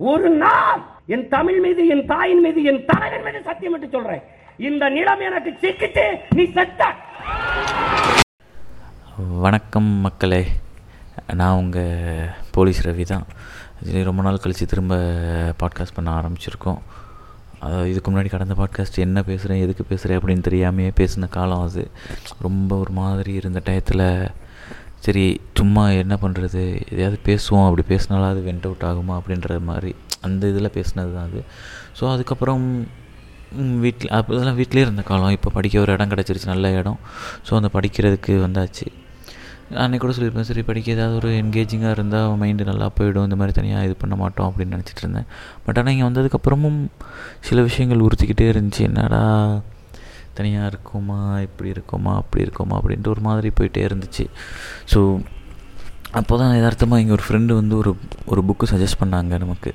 ஒரு நாள் என் தமிழ் மீது என் தாயின் மீது என் தலைவன் மீது சத்தியம் என்று சொல்றேன். இந்த நிலம் எனக்கு சிக்கிட்டு நீ செத்த. வணக்கம் மக்களே. நான் உங்கள் போலீஸ் ரவி தான். இது ரொம்ப நாள் கழித்து திரும்ப பாட்காஸ்ட் பண்ண ஆரம்பிச்சிருக்கோம். அதாவது இதுக்கு முன்னாடி கடந்த பாட்காஸ்ட் என்ன பேசுகிறேன் எதுக்கு பேசுகிறேன் அப்படின்னு தெரியாமையே பேசின காலம் அது. ரொம்ப ஒரு மாதிரி இருந்த டயத்தில் சரி சும்மா என்ன பண்ணுறது எதையாவது பேசுவோம் அப்படி பேசினாலும் அது வெண்ட் அவுட் ஆகுமா? அப்படின்ற மாதிரி அந்த இதில் பேசினது தான் அது. ஸோ அதுக்கப்புறம் வீட்டில் அப்போதெல்லாம் வீட்டிலே இருந்த காலம். இப்போ படிக்க ஒரு இடம் கிடச்சிருச்சு நல்ல இடம். ஸோ அந்த படிக்கிறதுக்கு வந்தாச்சு. அன்றைக்கி கூட சொல்லியிருப்பேன் சரி படிக்க ஏதாவது ஒரு என்கேஜிங்காக இருந்தால் மைண்டு நல்லா போயிடும். இந்த மாதிரி தனியாக இது பண்ண மாட்டோம் அப்படின்னு நினச்சிட்டு இருந்தேன். பட் ஆனால் இங்கே வந்ததுக்கப்புறமும் சில விஷயங்கள் உறுத்திக்கிட்டே இருந்துச்சு. என்னடா தனியாக இருக்குமா இப்படி இருக்குமா அப்படி இருக்குமா அப்படின்ட்டு ஒரு மாதிரி போயிட்டே இருந்துச்சு. ஸோ அப்போ தான் எதார்த்தமாக இங்கே ஒரு ஃப்ரெண்டு வந்து ஒரு ஒரு புக்கு சஜஸ்ட் பண்ணாங்க நமக்கு.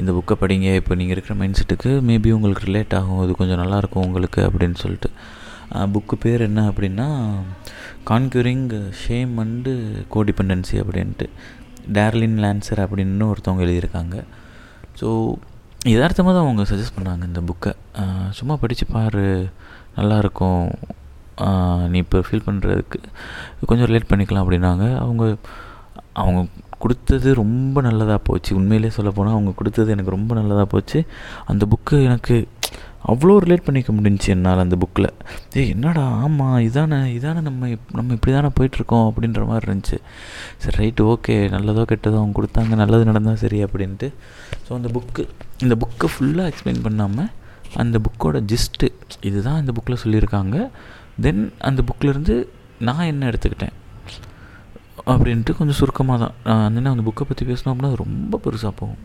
இந்த புக்கை படிங்க இப்போ நீங்கள் இருக்கிற மைண்ட் செட்டுக்கு மேபி உங்களுக்கு ரிலேட் ஆகும் இது கொஞ்சம் நல்லாயிருக்கும் உங்களுக்கு அப்படின்னு சொல்லிட்டு. புக்கு பேர் என்ன அப்படின்னா கான்க்யூரிங் ஷேம் அண்டு கோடிபெண்டன்சி அப்படின்ட்டு. டேர்லின் லான்சர் அப்படின்னு ஒருத்தவங்க எழுதியிருக்காங்க. ஸோ யதார்த்தமாக தான் அவங்க சஜஸ்ட் பண்ணாங்க இந்த புக்கை சும்மா படித்து பாரு நல்லாயிருக்கும். நீ இப்போ ஃபீல் பண்ணுறதுக்கு கொஞ்சம் ரிலேட் பண்ணிக்கலாம் அப்படின்னாங்க. அவங்க அவங்க கொடுத்தது ரொம்ப நல்லதாக போச்சு. உண்மையிலே சொல்ல போனால் அவங்க கொடுத்தது எனக்கு ரொம்ப நல்லதாக போச்சு. அந்த புக்கு எனக்கு அவ்வளோ ரிலேட் பண்ணிக்க முடிஞ்சு என்னால் அந்த புக்கில் ஏ என்னடா ஆமாம் இதானே இதானே நம்ம நம்ம இப்படி தானே போயிட்டுருக்கோம் அப்படின்ற மாதிரி இருந்துச்சு. சரி ரைட்டு ஓகே நல்லதோ கெட்டதோ அவங்க கொடுத்தாங்க நல்லது நடந்தால் சரி அப்படின்ட்டு. ஸோ அந்த புக்கு இந்த புக்கை ஃபுல்லாக எக்ஸ்பிளைன் பண்ணாமல் அந்த புக்கோட ஜிஸ்ட்டு இதுதான் இந்த புக்கில் சொல்லியிருக்காங்க. தென் அந்த புக்கிலேருந்து நான் என்ன எடுத்துக்கிட்டேன்? அப்படின்ட்டு கொஞ்சம் சுருக்கமாக தான் அந்த அந்த புக்கை பற்றி பேசணும் அப்படின்னா ரொம்ப பெருசாக போகும்.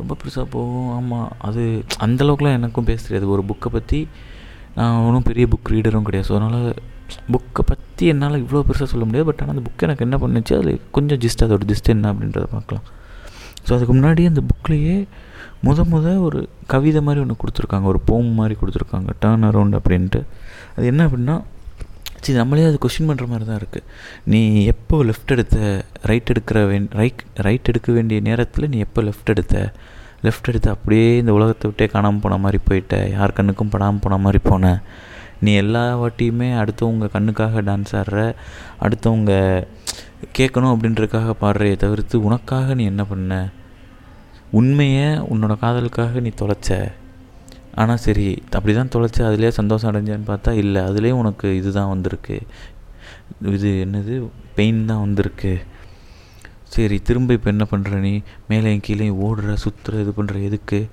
ரொம்ப பெருசாக போகும். ஆமாம் அது அந்தளவுக்குலாம் எனக்கும் பேச தெரியாது. ஒரு புக்கை பற்றி நான் ஒன்றும் பெரிய புக் ரீடரும் கிடையாது. ஸோ அதனால் புக்கை பற்றி என்னால் இவ்வளோ பெருசாக சொல்ல முடியாது. பட் ஆனால் அந்த புக்கை எனக்கு என்ன பண்ணுச்சு அதில் கொஞ்சம் ஜிஸ்ட் அதோட ஜிஸ்ட் என்ன அப்படின்றத பார்க்கலாம். ஸோ அதுக்கு முன்னாடி அந்த புக்லேயே முத முத ஒரு கவிதை மாதிரி ஒன்று கொடுத்துருக்காங்க ஒரு போம் மாதிரி கொடுத்துருக்காங்க டேர்ன் அரவுண்ட் அப்படின்ட்டு. அது என்ன அப்படின்னா சரி நம்மளே அது கொஷின் பண்ணுற மாதிரி தான் இருக்குது நீ எப்போ லெஃப்ட் எடுத்த ரைட் எடுக்கிற வேண் ரைட் ரைட் எடுக்க வேண்டிய நேரத்தில் நீ எப்போ லெஃப்ட் எடுத்த? லெஃப்ட் எடுத்து அப்படியே இந்த உலகத்தை விட்டே காணாமல் போன மாதிரி போயிட்ட யார் கண்ணுக்கும் படாமல் போன மாதிரி போன? நீ எல்லா வாட்டியுமே அடுத்தவங்க கண்ணுக்காக டான்ஸ் ஆடுற அடுத்தவங்க கேட்கணும் அப்படின்றதுக்காக பாடுறையை தவிர்த்து உனக்காக நீ என்ன பண்ண? உண்மையை உன்னோட காதலுக்காக நீ தொலைச்ச. ஆனால் சரி அப்படி தான் தொலைச்சி அதுலேயே சந்தோஷம் அடைஞ்சேன்னு பார்த்தா இல்லை அதுலேயும் உனக்கு இது தான் வந்திருக்கு. இது என்னது? பெயின் தான் வந்திருக்கு. சரி திரும்ப இப்போ என்ன பண்ணுற நீ? மேலே கீழே ஓடுற சுற்றுற இது பண்ணுற எதுக்கு?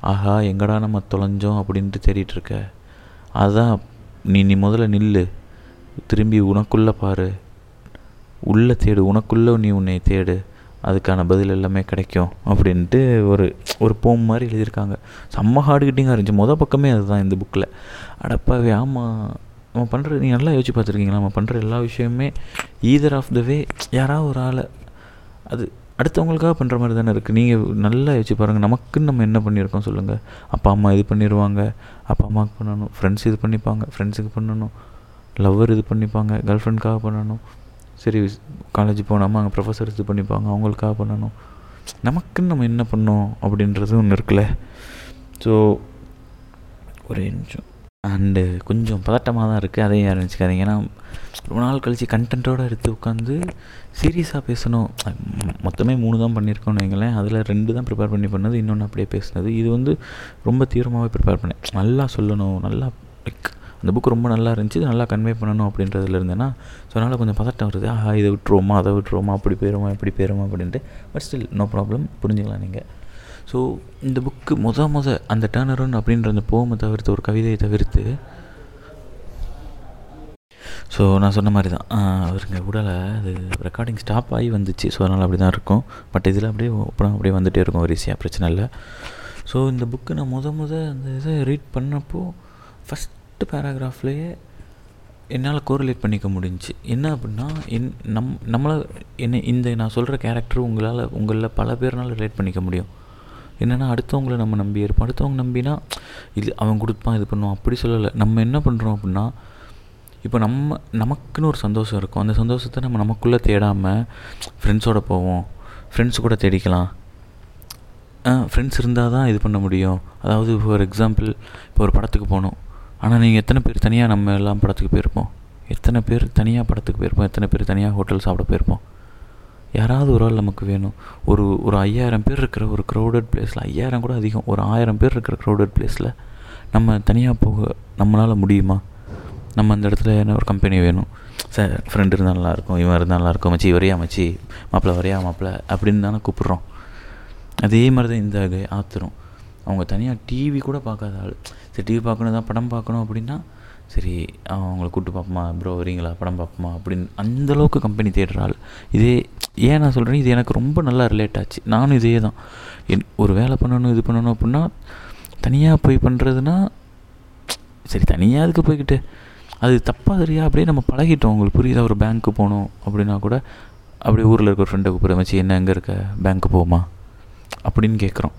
ஆஹா எங்கடா நம்ம தொலைஞ்சோம் அப்படின்ட்டு தேடிட்டுருக்க அதுதான் நீ நீ முதல்ல நில்லு. திரும்பி உனக்குள்ளே பாரு. உள்ளே தேடு உனக்குள்ளே நீ உன்னை தேடு. அதுக்கான பதில் எல்லாமே கிடைக்கும் அப்படின்ட்டு ஒரு ஒரு போம் மாதிரி எழுதியிருக்காங்க. செம்ம ஹார்டு கிட்டிங்காக இருந்துச்சு. மொதல் பக்கமே அதுதான் இந்த புக்கில் அடப்பாவே ஆமாம் நம்ம பண்ணுற நீங்கள் நல்லா யோசிச்சு பார்த்துருக்கீங்களா? நம்ம பண்ணுற எல்லா விஷயமுமே ஈதர் ஆஃப் த வே யாராவது ஒரு ஆளை அது அடுத்தவங்களுக்காக பண்ணுற மாதிரி தானே இருக்குது நீங்கள் நல்லா யோசிச்சு பாருங்கள் நமக்குன்னு நம்ம என்ன பண்ணியிருக்கோம் சொல்லுங்கள் அப்பா அம்மா இது பண்ணிடுவாங்க அப்பா அம்மாவுக்கு பண்ணணும். ஃப்ரெண்ட்ஸ் இது பண்ணிப்பாங்க. ஃப்ரெண்ட்ஸுக்கு பண்ணணும். லவ்வர் இது பண்ணிப்பாங்க. கேர்ள் ஃப்ரெண்ட்காக பண்ணணும். சரி காலேஜ் போனாமல் அங்கே ப்ரொஃபஸர் இது பண்ணிப்பாங்க அவங்களுக்காக பண்ணணும். நமக்குன்னு நம்ம என்ன பண்ணோம் அப்படின்றது ஒன்று இருக்குல்ல. ஸோ ஒரே நிமிஷம். அண்டு கொஞ்சம் பதட்டமாக தான் இருக்குது அதையும் யாரும் நினச்சிக்காதீங்க. ஏன்னா ரொம்ப நாள் கழித்து கண்டென்ட்டோடு எடுத்து உட்காந்து சீரியஸாக பேசணும். மொத்தமே மூணு தான் பண்ணியிருக்கோம்னு வைங்களேன். அதில் ரெண்டு தான் ப்ரிப்பேர் பண்ணி பண்ணது இன்னொன்று அப்படியே பேசுனது. இது வந்து ரொம்ப தீவிரமாகவே ப்ரிப்பேர் பண்ணேன். நல்லா சொல்லணும். நல்லா லைக் அந்த புக் ரொம்ப நல்லா இருந்துச்சு. இது நல்லா கன்வே பண்ணணும் அப்படின்றதுல இருந்தேன்னா ஸோ அதனால் கொஞ்சம் பதட்டம் வருது. ஆஹா இதை விட்டுருவோமா? அதை விட்டுருவோமா? அப்படி போயிருமா? இப்படி போயிருமா? அப்படின்ட்டு. பட் ஸ்டில் நோ ப்ராப்ளம் புரிஞ்சுக்கலாம் நீங்கள் ஸோ இந்த புக்கு முத முத அந்த டேர்னரன் அப்படின்ற அந்த போமை தவிர்த்து ஒரு கவிதையை தவிர்த்து ஸோ நான் சொன்ன மாதிரி தான். அவருங்க உடலை அது ரெக்கார்டிங் ஸ்டாப் ஆகி வந்துச்சு. ஸோ அதனால் அப்படி தான் இருக்கும். பட் இதில் அப்படியே ஓப்பனாக அப்படியே வந்துகிட்டே இருக்கும் ஒரு ஈஸியாக பிரச்சனை இல்லை. ஸோ இந்த புக்கு நான் முத முத அந்த இதை ரீட் பண்ணப்போ ஃபஸ்ட்டு பேராகிராஃப்லேயே என்னால் கோரிலேட் பண்ணிக்க முடிஞ்சுச்சு. என்ன அப்படின்னா என் நம் நம்மளை என்ன இந்த நான் சொல்கிற கேரக்டர் உங்களால் உங்களில் பல பேர்னால் ரிலேட் பண்ணிக்க முடியும். என்னென்னா அடுத்தவங்கள நம்ம நம்பி இருப்போம். அடுத்தவங்க நம்பினா இது அவன் கொடுப்பான் இது பண்ணுவான். அப்படி சொல்லலை. நம்ம என்ன பண்ணுறோம் அப்படின்னா இப்போ நம்ம நமக்குன்னு ஒரு சந்தோஷம் இருக்கும். அந்த சந்தோஷத்தை நம்ம நமக்குள்ளே தேடாமல் ஃப்ரெண்ட்ஸோட போவோம். ஃப்ரெண்ட்ஸ் கூட தேடிக்கலாம். ஃப்ரெண்ட்ஸ் இருந்தால் தான் இது பண்ண முடியும். அதாவது ஃபார் எக்ஸாம்பிள் இப்போ ஒரு படத்துக்கு போகணும் ஆனால் நீங்கள் எத்தனை பேர் தனியாக நம்ம எல்லாம் படத்துக்கு போயிருப்போம்? எத்தனை பேர் தனியாக படத்துக்கு போயிருப்போம்? எத்தனை பேர் தனியாக ஹோட்டல் சாப்பிட போயிருப்போம்? யாராவது ஒரு ஆள் நமக்கு வேணும். ஒரு ஒரு ஐயாயிரம் பேர் இருக்கிற ஒரு க்ரௌடட் பிளேஸில் ஐயாயிரம் கூட அதிகம். ஒரு ஆயிரம் பேர் இருக்கிற க்ரௌடட் பிளேஸில் நம்ம தனியாக போக நம்மளால் முடியுமா? நம்ம அந்த இடத்துல என்ன ஒரு கம்பெனி வேணும்? சார் ஃப்ரெண்டு இருந்தால் நல்லாயிருக்கும் இவன் இருந்தால் நல்லாயிருக்கும் மச்சி வரையா மச்சி? மாப்பிள்ளை வரையா மாப்பிள்ளை? அப்படின்னு தானே கூப்பிட்றோம். அதே மாதிரி தான் இந்த ஆத்திரம். அவங்க தனியாக டிவி கூட பார்க்காத ஆள். சரி டிவி பார்க்கணும் தான் படம் பார்க்கணும் அப்படின்னா சரி அவங்கள கூப்பிட்டு பார்ப்போமா ப்ரோ வரீங்களா படம் பார்ப்போமா அப்படின்னு அந்தளவுக்கு கம்பெனி தேடுற ஆள். இதே ஏன் நான் சொல்கிறேன் இது எனக்கு ரொம்ப நல்லா ரிலேட் ஆச்சு. நானும் இதே தான். என் ஒரு வேலை பண்ணணும் இது பண்ணணும் அப்படின்னா தனியாக போய் பண்ணுறதுனா சரி தனியாக அதுக்கு போய்கிட்டு அது தப்பாக சரியா அப்படியே நம்ம பழகிட்டோம். உங்களுக்கு புரியுதா? ஒரு பேங்க்கு போகணும் அப்படின்னா கூட அப்படியே ஊரில் இருக்க ஒரு ஃப்ரெண்டை கூப்பிட்ற மச்சி என்ன எங்கே இருக்க? பேங்க்கு போகுமா அப்படின்னு கேட்குறோம்.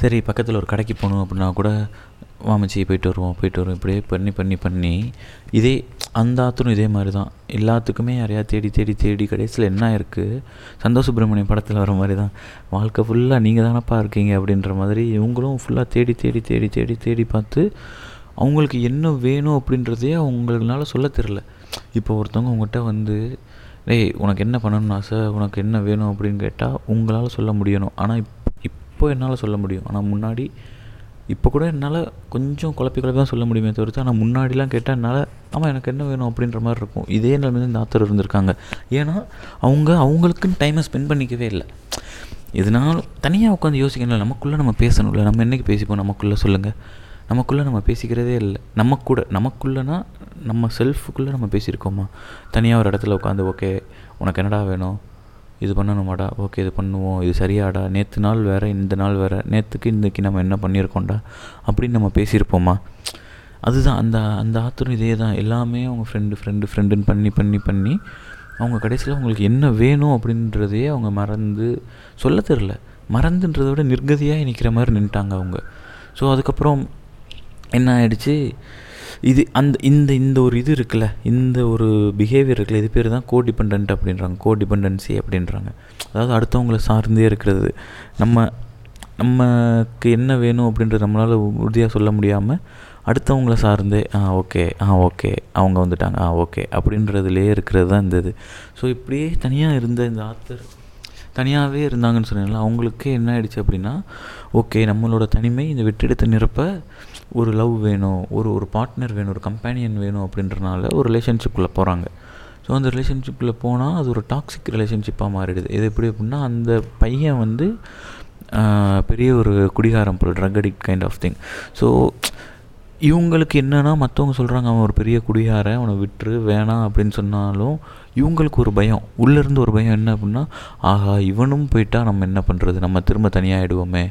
சரி பக்கத்தில் ஒரு கடைக்கு போகணும் அப்படின்னா கூட வாமிச்சி போயிட்டு வருவோம் போயிட்டு வருவோம். இப்படியே பண்ணி பண்ணி பண்ணி இதே அந்த ஆத்தரும் இதே மாதிரி தான் எல்லாத்துக்குமே யாரையா தேடி தேடி தேடி கடைசியில் என்ன இருக்குது சந்தோஷ் சுப்ரமணியம் படத்தில் வர மாதிரி தான் வாழ்க்கை ஃபுல்லாக நீங்கள் தானப்பா இருக்கீங்க அப்படின்ற மாதிரி இவங்களும் ஃபுல்லாக தேடி தேடி தேடி தேடி தேடி பார்த்து அவங்களுக்கு என்ன வேணும் அப்படின்றதே அவங்களுக்குனால சொல்ல தெரில இப்போ ஒருத்தவங்க உங்கள்கிட்ட வந்து டேய் உனக்கு என்ன பண்ணணும்னு ஆசை? உனக்கு என்ன வேணும்? அப்படின்னு கேட்டால் உங்களால் சொல்ல முடியணும். ஆனால் இப் இப் இப்போ என்னால் சொல்ல முடியும். ஆனால் முன்னாடி இப்போ கூட என்னால் கொஞ்சம் குழப்பி குழப்பி தான் சொல்ல முடியுமே தவிர்த்து ஆனால் முன்னாடிலாம் கேட்டால் என்னால் ஆமாம் எனக்கு என்ன வேணும் அப்படின்ற மாதிரி இருக்கும். இதே நிலைமையில இந்த ஆத்தர் இருந்திருக்காங்க. ஏன்னா அவங்க அவங்களுக்குன்னு டைமை ஸ்பெண்ட் பண்ணிக்கவே இல்லை. இதனால் தனியாக உட்காந்து யோசிக்கணும் நமக்குள்ளே நம்ம பேசணும்ல. நம்ம என்றைக்கு பேசிப்போம்? நமக்குள்ளே சொல்லுங்கள் நமக்குள்ளே நம்ம பேசிக்கிறதே இல்லை. நம்ம கூட நமக்குள்ளனா நம்ம செல்ஃபுக்குள்ளே நம்ம பேசியிருக்கோமா? தனியாக ஒரு இடத்துல உட்காந்து ஓகே உனக்கு என்னடா வேணும்? இது பண்ணணுமாடா? ஓகே இது பண்ணுவோம். இது சரியாடா. நேற்று நாள் வேறு இந்த நாள் வேறு. நேற்றுக்கு இன்றைக்கி நம்ம என்ன பண்ணியிருக்கோம்டா? அப்படின்னு நம்ம பேசியிருப்போமா? அதுதான். அந்த அந்த ஆத்திரம் இதே தான். எல்லாமே அவங்க ஃப்ரெண்டு ஃப்ரெண்டு ஃப்ரெண்டுன்னு பண்ணி பண்ணி பண்ணி அவங்க கடைசியில் அவங்களுக்கு என்ன வேணும் அப்படின்றதையே அவங்க மறந்து சொல்ல தெரில. மறந்துன்றதை விட நிர்கதியாக நிற்கிற மாதிரி நின்ட்டாங்க அவங்க. ஸோ அதுக்கப்புறம் என்ன ஆயிடுச்சு? இது அந்த இந்த இந்த ஒரு இது இருக்குல்ல இந்த ஒரு பிஹேவியர் இருக்குல்ல இது பேர் தான் கோ டிபெண்ட் அப்படின்றாங்க கோ டிபெண்டன்சி அப்படின்றாங்க. அதாவது அடுத்தவங்களை சார்ந்தே இருக்கிறது. நம்ம நமக்கு என்ன வேணும் அப்படின்றது நம்மளால் உறுதியாக சொல்ல முடியாமல் அடுத்தவங்கள சார்ந்தே ஆ ஓகே ஆ ஓகே அவங்க வந்துட்டாங்க ஆ ஓகே அப்படின்றதுலேயே இருக்கிறது தான் இந்த இது. ஸோ இப்படியே தனியாக இருந்த இந்த ஆத்தர் தனியாகவே இருந்தாங்கன்னு சொன்னீங்களா அவங்களுக்கு என்ன ஆயிடுச்சு அப்படின்னா ஓகே நம்மளோட தனிமை இந்த வெற்றிடத்தை நிரப்ப ஒரு லவ் வேணும் ஒரு ஒரு பார்ட்னர் வேணும் ஒரு கம்பேனியன் வேணும் அப்படின்றனால ஒரு ரிலேஷன்ஷிப்பில் போகிறாங்க ஸோ அந்த ரிலேஷன்ஷிப்பில் போனால் அது ஒரு டாக்ஸிக் ரிலேஷன்ஷிப்பாக மாறிடுது. இது எப்படி அப்படின்னா அந்த பையன் வந்து பெரிய ஒரு குடிகாரம் போல் drug addict kind of thing so இவங்களுக்கு என்னென்னா மற்றவங்க சொல்கிறாங்க அவன் ஒரு பெரிய குடிகாரன் அவனை விட்டுரு வேணாம் அப்படின்னு சொன்னாலும் இவங்களுக்கு ஒரு பயம். உள்ளேருந்து ஒரு பயம் என்ன அப்படின்னா ஆஹா இவனும் போயிட்டா நம்ம என்ன பண்ணுறது நம்ம திரும்ப தனியாகிடுவோமே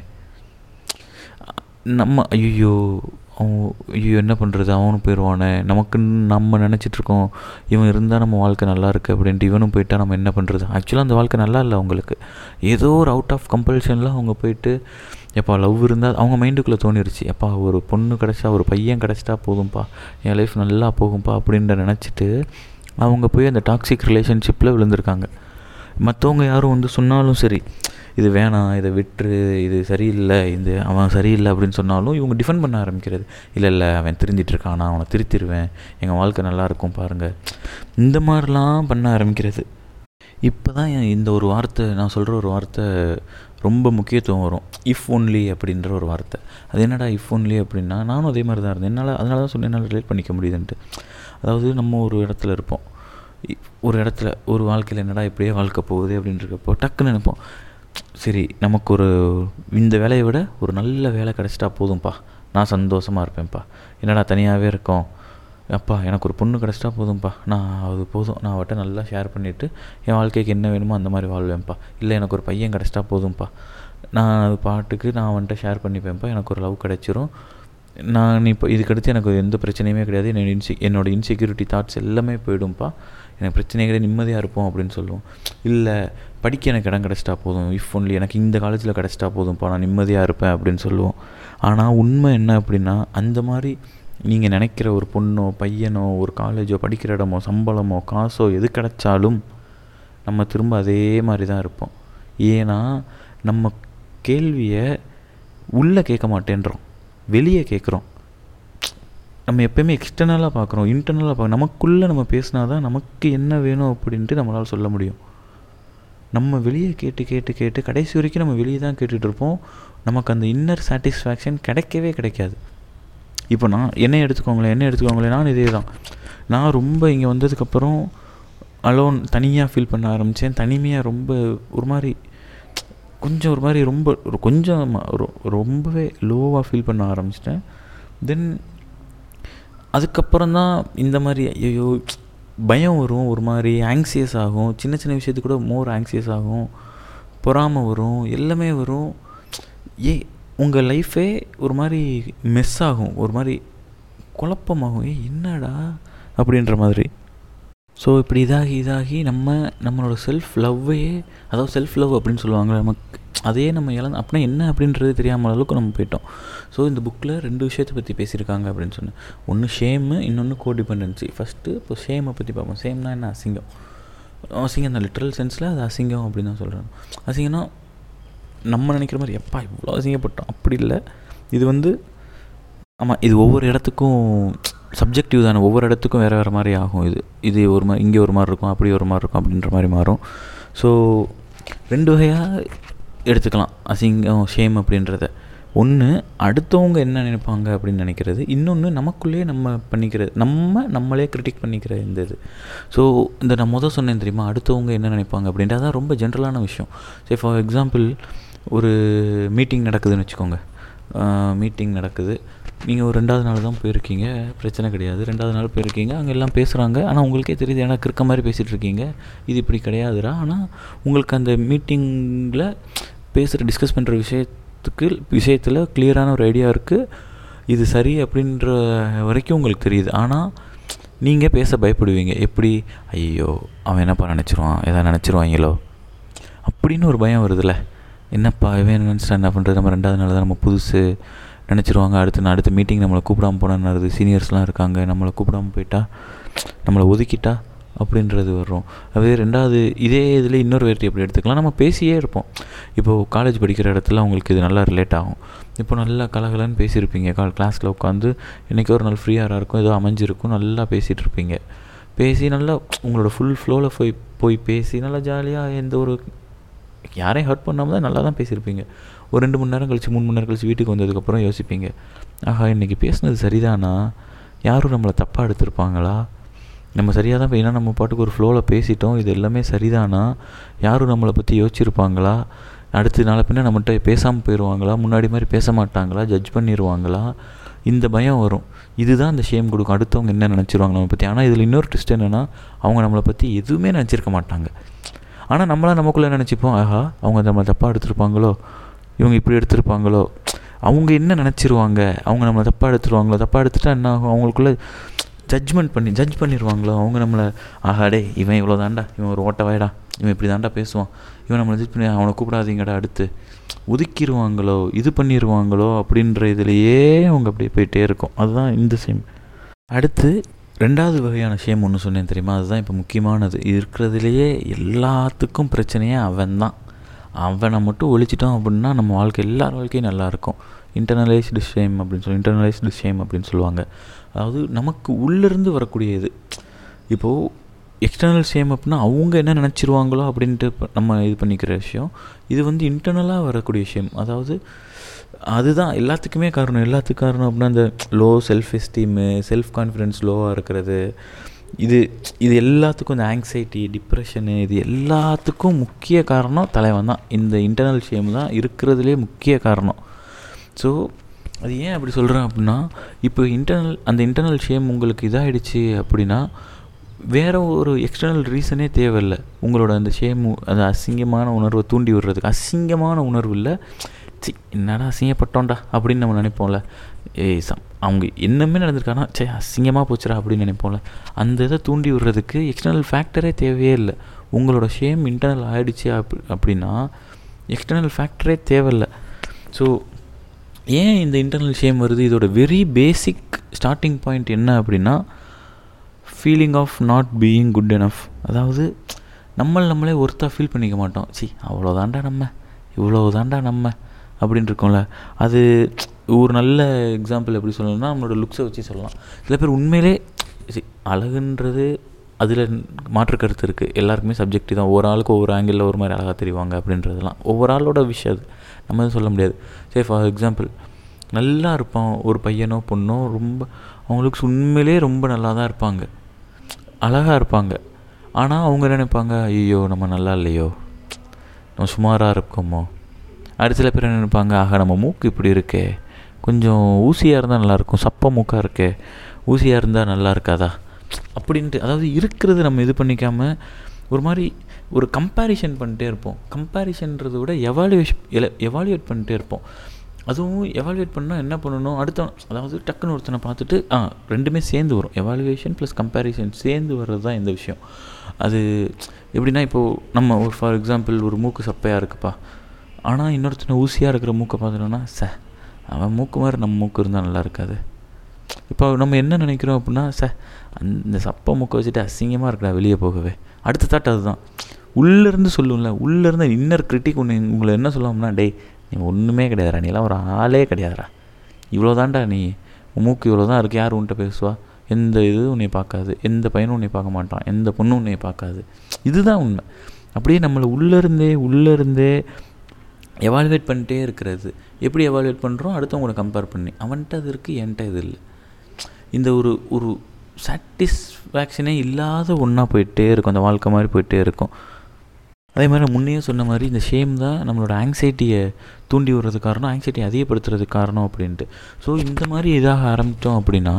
நம்ம ஐயோ அவன் ஐயோ என்ன பண்ணுறது அவனும் போயிடுவானே. நமக்குன்னு நம்ம நினச்சிட்ருக்கோம் இவன் இருந்தால் நம்ம வாழ்க்கை நல்லா இருக்குது அப்படின்ட்டு இவனும் போயிட்டா நம்ம என்ன பண்ணுறது ஆக்சுவலாக அந்த வாழ்க்கை நல்லா இல்லை அவங்களுக்கு. ஏதோ ஒரு அவுட் ஆஃப் கம்பல்ஷனில் அவங்க போயிட்டு எப்பா லவ் இருந்தால் அவங்க மைண்டுக்குள்ளே தோணிருச்சு. எப்பா ஒரு பொண்ணு கிடச்சா ஒரு பையன் கிடச்சிட்டா போதும்ப்பா என் லைஃப் நல்லா போகும்ப்பா அப்படின்ற நினச்சிட்டு அவங்க போய் அந்த டாக்ஸிக் ரிலேஷன்ஷிப்பில் விழுந்திருக்காங்க. மற்றவங்க யாரும் வந்து சொன்னாலும் சரி இது வேணாம் இதை விட்டுரு இது சரியில்லை இது அவன் சரியில்லை அப்படின்னு சொன்னாலும் இவங்க டிஃபெண்ட் பண்ண ஆரம்பிக்கிறது. இல்லை இல்லை அவன் திருந்திட்டு இருக்கான் நான் அவனை திருத்திடுவேன் எங்கள் வாழ்க்கை நல்லாயிருக்கும் பாருங்கள் இந்த மாதிரிலாம் பண்ண ஆரம்பிக்கிறது. இப்போ தான் இந்த ஒரு வார்த்தை நான் சொல்கிற ஒரு வார்த்தை ரொம்ப முக்கியத்துவம் வரும். இஃப் ஒன்லி அப்படின்ற ஒரு வார்த்தை. அது என்னடா இஃப் ஒன்லி அப்படின்னா நானும் அதே மாதிரி தான் இருந்தேன். என்னால் அதனால தான் சொன்னேன் என்னால் ரிலேட் பண்ணிக்க முடியுதுன்ட்டு. அதாவது நம்ம ஒரு இடத்துல இருப்போம். ஒரு இடத்துல ஒரு வாழ்க்கையில் என்னடா இப்படியே வாழ்க்கை போகுது அப்படின்றப்போ டக்குன்னு நினைப்போம். சரி நமக்கு ஒரு இந்த வேலையை விட ஒரு நல்ல வேலை கிடச்சிட்டா போதும்ப்பா நான் சந்தோஷமாக இருப்பேன்ப்பா. என்னடா தனியாகவே இருக்கோம். அப்பா எனக்கு ஒரு பொண்ணு கிடச்சிட்டா போதும்ப்பா நான் அது போதும். நான் அவட்ட நல்லா ஷேர் பண்ணிவிட்டு என் வாழ்க்கைக்கு என்ன வேணுமோ அந்த மாதிரி வாழ்வேன்ப்பா. இல்லை எனக்கு ஒரு பையன் கிடச்சிட்டா போதும்ப்பா நான் அது பாட்டுக்கு நான் அவன்கிட்ட ஷேர் பண்ணிப்பேன்ப்பா. எனக்கு ஒரு லவ் கிடச்சிரும். நான் இப்போ இதுக்கடுத்து எனக்கு எந்த பிரச்சனையுமே கிடையாது. என்னோட இன்சி என்னோடய இன்செக்யூரிட்டி தாட்ஸ் எல்லாமே போயிடும்ப்பா எனக்கு பிரச்சனை கிடையாது நிம்மதியாக இருப்போம் அப்படின்னு சொல்லுவோம். இல்லை படிக்க எனக்கு இடம் கிடச்சிட்டா போதும். இஃப் ஒன்லி எனக்கு இந்த காலேஜில் கிடச்சிட்டா போதும்ப்பா நான் நிம்மதியாக இருப்பேன் அப்படின்னு சொல்லுவோம். ஆனால் உண்மை என்ன அப்படின்னா அந்த மாதிரி நீங்கள் நினைக்கிற ஒரு பொண்ணோ பையனோ ஒரு காலேஜோ படிக்கிற இடமோ சம்பளமோ காசோ எது கிடைச்சாலும் நம்ம திரும்ப அதே மாதிரி தான் இருப்போம். ஏன்னா நம்ம கேள்வியை உள்ளே கேட்க மாட்டேன்றோம். வெளியே கேட்குறோம். நம்ம எப்பயுமே எக்ஸ்டர்னலாக பார்க்குறோம். இன்டர்னலாக பார்க்குறோம் நமக்குள்ளே நம்ம பேசினா தான் நமக்கு என்ன வேணும் அப்படின்ட்டு நம்மளால் சொல்ல முடியும். நம்ம வெளியே கேட்டு கேட்டு கேட்டு கடைசி வரைக்கும் நம்ம வெளியே தான் கேட்டுட்டு இருப்போம். நமக்கு அந்த இன்னர் சாட்டிஸ்ஃபேக்ஷன் கிடைக்கவே கிடைக்காது. இப்போ நான் என்ன எடுத்துக்கோங்களேன் என்ன எடுத்துக்கோங்களேன் நான் இதே தான் நான் ரொம்ப இங்கே வந்ததுக்கப்புறம் அலோன் தனியாக ஃபீல் பண்ண ஆரம்பித்தேன் தனிமையாக ரொம்ப ஒரு மாதிரி கொஞ்சம் ஒரு மாதிரி ரொம்ப கொஞ்சம் ரொ- ரொம்பவே லோவாக ஃபீல் பண்ண ஆரம்பிச்சிட்டேன். தென் அதுக்கப்புறம் தான் இந்த மாதிரி ஐயோ பயம் வரும் ஒரு மாதிரி ஆங்ஸியஸ் ஆகும். சின்ன சின்ன விஷயத்துக்கு கூட மோர் ஆங்ஸியஸ் ஆகும். பொறாமை வரும் எல்லாமே வரும். ஏ உங்கள் லைஃபே ஒரு மாதிரி மெஸ் ஆகும். ஒரு மாதிரி குழப்பமாகும். ஏ என்னடா? அப்படின்ற மாதிரி. ஸோ இப்படி இதாகி இதாகி நம்ம நம்மளோட செல்ஃப் லவ்வையே அதாவது செல்ஃப் லவ் அப்படின்னு சொல்லுவாங்க நமக்கு அதையே நம்ம இழந்து அப்படின்னா என்ன அப்படின்றது தெரியாமல் அளவுக்கு நம்ம போயிட்டோம். ஸோ இந்த புக்கில் ரெண்டு விஷயத்தை பற்றி பேசியிருக்காங்க அப்படின்னு சொன்னேன். ஒன்று ஷேமு இன்னொன்று கோடிபெண்டன்சி ஃபஸ்ட்டு இப்போ ஷேமை பற்றி பார்ப்போம். ஷேம்னா என்ன? அசிங்கம். அசிங்கம் தான் லிட்ரல் சென்ஸில் அது அசிங்கம் அப்படின்னு தான் சொல்கிறாங்க அசிங்கம்னா நம்ம நினைக்கிற மாதிரி எப்பா இவ்வளோ அசிங்கப்பட்டோம்? அப்படி இல்லை. இது வந்து ஆமாம் இது ஒவ்வொரு இடத்துக்கும் சப்ஜெக்டிவ் தானே. ஒவ்வொரு இடத்துக்கும் வேறு வேறு மாதிரி ஆகும் இது. இது ஒரு மாதிரி இங்கே ஒரு மாதிரி இருக்கும் அப்படி ஒரு மாதிரி இருக்கும் அப்படின்ற மாதிரி மாறும். ஸோ ரெண்டு வகையாக எடுத்துக்கலாம். அசிங்கம் ஷேம் அப்படின்றத. ஒன்று அடுத்தவங்க என்ன நினைப்பாங்க அப்படின்னு நினைக்கிறது. இன்னொன்று நமக்குள்ளேயே நம்ம பண்ணிக்கிறது நம்ம நம்மளே கிரிட்டிக் பண்ணிக்கிற இந்த இது. ஸோ இந்த நான் முதல் சொன்னேன் தெரியுமா? அடுத்தவங்க என்ன நினைப்பாங்க அப்படின்றது அதான் ரொம்ப ஜென்ரலான விஷயம். சரி ஃபார் எக்ஸாம்பிள் ஒரு மீட்டிங் நடக்குதுன்னு வச்சுக்கோங்க. மீட்டிங் நடக்குது. நீங்கள் ஒரு ரெண்டாவது நாள் தான் போயிருக்கீங்க. பிரச்சனை கிடையாது. ரெண்டாவது நாள் போயிருக்கீங்க. அங்கே எல்லாம் பேசுகிறாங்க ஆனால் உங்களுக்கே தெரியுது. ஏன்னா கிறுக்க மாதிரி பேசிகிட்டு இருக்கீங்க. இது இப்படி கிடையாதுடா. ஆனால் உங்களுக்கு அந்த மீட்டிங்கில் பேசுகிற டிஸ்கஸ் பண்ணுற விஷயத்துக்கு விஷயத்தில் கிளியரான ஒரு ஐடியா இருக்குது இது சரி அப்படின்ற வரைக்கும் உங்களுக்கு தெரியுது. ஆனால் நீங்கள் பேச பயப்படுவீங்க. எப்படி? ஐயோ அவன் என்னப்பா நினச்சிருவான்? எதாவது நினச்சிருவாங்களோ? அப்படின்னு ஒரு பயம் வருதுல்ல. என்னப்பா இவன் என்ன பண்ணுறது நம்ம ரெண்டாவது நாள் தான் நம்ம புதுசு நினச்சிருவாங்க. அடுத்து நான் அடுத்த மீட்டிங் நம்மளை கூப்பிடாம போனது சீனியர்ஸ்லாம் இருக்காங்க. நம்மளை கூப்பிடாம போயிட்டா நம்மளை ஒதுக்கிட்டா அப்படின்றது வரும் அதே ரெண்டாவது இதே இதில் இன்னொரு வேர்ட்டி எப்படி எடுத்துக்கலாம்? நம்ம பேசியே இருப்போம். இப்போது காலேஜ் படிக்கிற இடத்துல உங்களுக்கு இது நல்லா ரிலேட் ஆகும். இப்போ நல்லா கலகலன்னு பேசியிருப்பீங்க. கால் கிளாஸில் உட்காந்து இன்றைக்கி ஒரு நாள் ஃப்ரீயாக இருக்கும் ஏதோ அமைஞ்சிருக்கும் நல்லா பேசிகிட்டு இருப்பீங்க. பேசி நல்லா உங்களோட ஃபுல் ஃப்ளோவில் போய் போய் பேசி நல்லா ஜாலியாக எந்த ஒரு யாரையும் ஹர்ட் பண்ணாமல் தான் நல்லா தான் பேசியிருப்பீங்க. ஒரு ரெண்டு மணி நேரம் கழிச்சு மூணு மணி நேரம் கழிச்சு வீட்டுக்கு வந்ததுக்கப்புறம் யோசிப்பீங்க. ஆஹா இன்றைக்கி பேசுனது சரிதானா? யாரும் நம்மளை தப்பாக எடுத்திருப்பாங்களா? நம்ம சரியாக தான் ஏன்னா நம்ம பாட்டுக்கு ஒரு ஃப்ளோவில் பேசிட்டோம். இது எல்லாமே சரிதானா? யாரும் நம்மளை பற்றி யோசிச்சிருப்பாங்களா? அடுத்த நாளை பின்ன நம்மகிட்ட பேசாமல் போயிடுவாங்களா முன்னாடி மாதிரி பேச மாட்டாங்களா? ஜட்ஜ் பண்ணிடுவாங்களா இந்த பயம் வரும். இதுதான் அந்த ஷேம் கொடுக்கும். அடுத்தவங்க என்ன நினச்சிருவாங்க நம்ம பற்றி ஆனால் இதில் இன்னொரு ட்விஸ்ட் என்னென்னா அவங்க நம்மளை பற்றி எதுவுமே நினச்சிருக்க மாட்டாங்க. ஆனால் நம்மளாம் நமக்குள்ளே நினச்சிப்போம்? ஆஹா அவங்க நம்மளை தப்பாக எடுத்திருப்பாங்களோ? இவங்க இப்படி எடுத்திருப்பாங்களோ? அவங்க என்ன நினச்சிருவாங்க? அவங்க நம்மளை தப்பாக எடுத்துருவாங்களோ? தப்பாக எடுத்துட்டா என்ன ஆகும்? அவங்களுக்குள்ள ஜட்ஜ்மெண்ட் பண்ணி ஜட்ஜ் பண்ணிடுவாங்களோ அவங்க நம்மளை ஆஹாடே இவன் இவ்வளோ தாண்டா இவன் ஒரு ஓட்டவாயிடா இவன் இப்படி தாண்டா பேசுவான் இவன் நம்மளை ஜட்ஜ் பண்ணி அவனை கூப்பிடாதீங்கடா அடுத்து. ஒதுக்கிடுவாங்களோ இது பண்ணிடுவாங்களோ அப்படின்ற இதுலேயே அவங்க அப்படியே போயிட்டே இருக்கும். அதுதான் இந்த சேம் அடுத்து ரெண்டாவது வகையான ஷேம் ஒன்று சொன்னேன் தெரியுமா? அதுதான் இப்போ முக்கியமானது. இருக்கிறதுலையே எல்லாத்துக்கும் பிரச்சனையே அவன் தான் அவனை மட்டும் ஒழிச்சிட்டோம் அப்படின்னா நம்ம வாழ்க்கை எல்லார் வாழ்க்கையும் நல்லாயிருக்கும் இன்டர்னலைஸ்டு ஷேம் அப்படின்னு சொல்லி இன்டர்னலைஸ்டு ஷேம் அப்படின்னு சொல்லுவாங்க. அதாவது நமக்கு உள்ளேருந்து வரக்கூடிய இது இப்போது எக்ஸ்டர்னல் ஷேம் அப்படின்னா அவங்க என்ன நினச்சிருவாங்களோ அப்படின்ட்டு நம்ம இது பண்ணிக்கிற விஷயம். இது வந்து இன்டர்னலாக வரக்கூடிய ஷேம் அதாவது அதுதான் எல்லாத்துக்குமே காரணம். எல்லாத்துக்கும் காரணம் அப்படின்னா அந்த low self esteem self confidence லோவாக இருக்கிறது. இது இது எல்லாத்துக்கும் இந்த ஆங்ஸைட்டி டிப்ரெஷனு இது எல்லாத்துக்கும் முக்கிய காரணம் தலைவன் தான். இந்த இன்டர்னல் ஷேம் தான் இருக்கிறதுலே முக்கிய காரணம். ஸோ அது ஏன் அப்படி சொல்கிறேன் அப்படின்னா இப்போ இன்டர்னல் அந்த இன்டர்னல் ஷேம் உங்களுக்கு இதாகிடுச்சு அப்படின்னா வேறு ஒரு எக்ஸ்டர்னல் ரீசனே தேவையில்லை. உங்களோட அந்த ஷேம் அந்த அசிங்கமான உணர்வை தூண்டி விடுறதுக்கு. அசிங்கமான உணர்வு இல்லை. சி என்னடா அசிங்கப்பட்டோம்டா அப்படின்னு நம்ம நினைப்போம்ல. ஏய் சம் அவங்க என்னமே நடந்திருக்காங்கன்னா சே அசிங்கமாக போச்சுடா அப்படின்னு நினைப்போம்ல. அந்த இதை தூண்டி விடுறதுக்கு எக்ஸ்டர்னல் ஃபேக்டரே தேவையே இல்லை. உங்களோட ஷேம் இன்டர்னல் ஆகிடுச்சு அப் அப்படின்னா எக்ஸ்டர்னல் ஃபேக்டரே தேவையில்லை. ஸோ ஏன் இந்த இன்டர்னல் ஷேம் வருது? இதோட வெரி பேசிக் ஸ்டார்டிங் பாயிண்ட் என்ன அப்படின்னா feeling of not being good enough அதாவது நம்மளை நம்மளே ஒருத்தா ஃபீல் பண்ணிக்க மாட்டோம். சி அவ்வளோதாண்டா நம்ம. இவ்வளோ தாண்டா நம்ம. அப்படின்னு இருக்கும்ல அது ஒரு நல்ல எக்ஸாம்பிள் எப்படி சொல்லணும்னா நம்மளோட லுக்ஸை வச்சு சொல்லலாம். சில பேர் உண்மையிலே see, அழகுன்றது அதில் மாற்று கருத்து இருக்குது எல்லாருக்குமே சப்ஜெக்ட் தான். ஒவ்வொரு ஆளுக்கு ஒவ்வொரு ஆங்கிளில் ஒரு மாதிரி அழகாக தெரிவாங்க அப்படின்றதுலாம் ஒவ்வொரு ஆளோட விஷயம் அது. நம்ம எதுவும் சொல்ல முடியாது. சரி ஃபார் எக்ஸாம்பிள் நல்லா இருப்பான் ஒரு பையனோ பொண்ணோ ரொம்ப அவங்களுக்கு உண்மையிலே ரொம்ப நல்லா தான் இருப்பாங்க. அழகாக இருப்பாங்க. ஆனால் அவங்க என்ன நினைப்பாங்க? ஐயோ நம்ம நல்லா இல்லையோ? நம்ம சுமாராக இருக்கோமோ? அடுத்த சில பேர் என்ன நினைப்பாங்க ஆக நம்ம மூக்கு இப்படி இருக்கே. கொஞ்சம் ஊசியாக இருந்தால் நல்லாயிருக்கும் சப்ப மூக்காக இருக்கே. ஊசியாக இருந்தால் நல்லா இருக்காதா? அப்படின்ட்டு அதாவது இருக்கிறது நம்ம இது பண்ணிக்காமல் ஒரு மாதிரி ஒரு கம்பேரிஷன் பண்ணிட்டே இருப்போம். கம்பேரிஷன்றதை விட எவாலுவேஷன் எவாலுவேட் பண்ணிட்டே இருப்போம். அதுவும் எவாலுவேட் பண்ணால் என்ன பண்ணணும்? அடுத்த அதாவது டக்குன்னு ஒருத்தனை பார்த்துட்டு ஆ ரெண்டுமே சேர்ந்து வரும். எவாலுவேஷன் ப்ளஸ் கம்பேரிஷன் சேர்ந்து வர்றது தான் இந்த விஷயம். அது எப்படின்னா இப்போது நம்ம ஒரு ஃபார் எக்ஸாம்பிள் ஒரு மூக்கு சப்பையாக இருக்குப்பா. ஆனால் இன்னொருத்தனை ஊசியாக இருக்கிற மூக்கை பார்த்துட்டோன்னா ச அவன் மூக்கு மாதிரி நம்ம மூக்கு இருந்தால் நல்லா இருக்காது. இப்போ நம்ம என்ன நினைக்கிறோம் அப்படின்னா ச அந்த சப்பை மூக்கை வச்சுட்டு அசிங்கமாக இருக்கடா வெளியே போகவே. அடுத்த தாட் அதுதான். உள்ளேருந்து சொல்லுவோம்ல உள்ளேருந்து இன்னர் கிரிட்டிக் ஒன்று உங்களை என்ன சொல்லுவோம்னா டேய் நீ ஒன்றுமே கிடையாதுடா நீலாம் ஒரு ஆளே கிடையாதுடா. இவ்வளோ தான்டா நீ மூக்கு இவ்வளோ தான் இருக்கு யார் உன்ட்ட பேசுவா? எந்த இது உன்னை பார்க்காது எந்த பையனும் உன்னை பார்க்க மாட்டான் எந்த பொண்ணும் உன்னை பார்க்காது. இதுதான் உண்மை. அப்படியே நம்மளை உள்ளேருந்தே உள்ளேருந்தே எவாலுவேட் பண்ணிட்டே இருக்கிறது. எப்படி எவாலுவேட் பண்ணுறோம் அடுத்தவங்களை கம்பேர் பண்ணி. அவன்கிட்ட அது இருக்குது என்கிட்ட இது இல்லை. இந்த ஒரு ஒரு சாட்டிஸ்ஃபேக்ஷனே இல்லாத ஒன்றா போயிட்டே இருக்கும். அந்த வாழ்க்கை மாதிரி போயிட்டே இருக்கும். அதே மாதிரி முன்னையே சொன்ன மாதிரி இந்த ஷேம் தான் நம்மளோட ஆங்ஸைட்டியை தூண்டி விடுறது காரணம் ஆங்ஸைட்டி அதிகப்படுத்துறதுக்கு காரணம் அப்படின்ட்டு. ஸோ இந்த மாதிரி இதாக ஆரம்பித்தோம் அப்படின்னா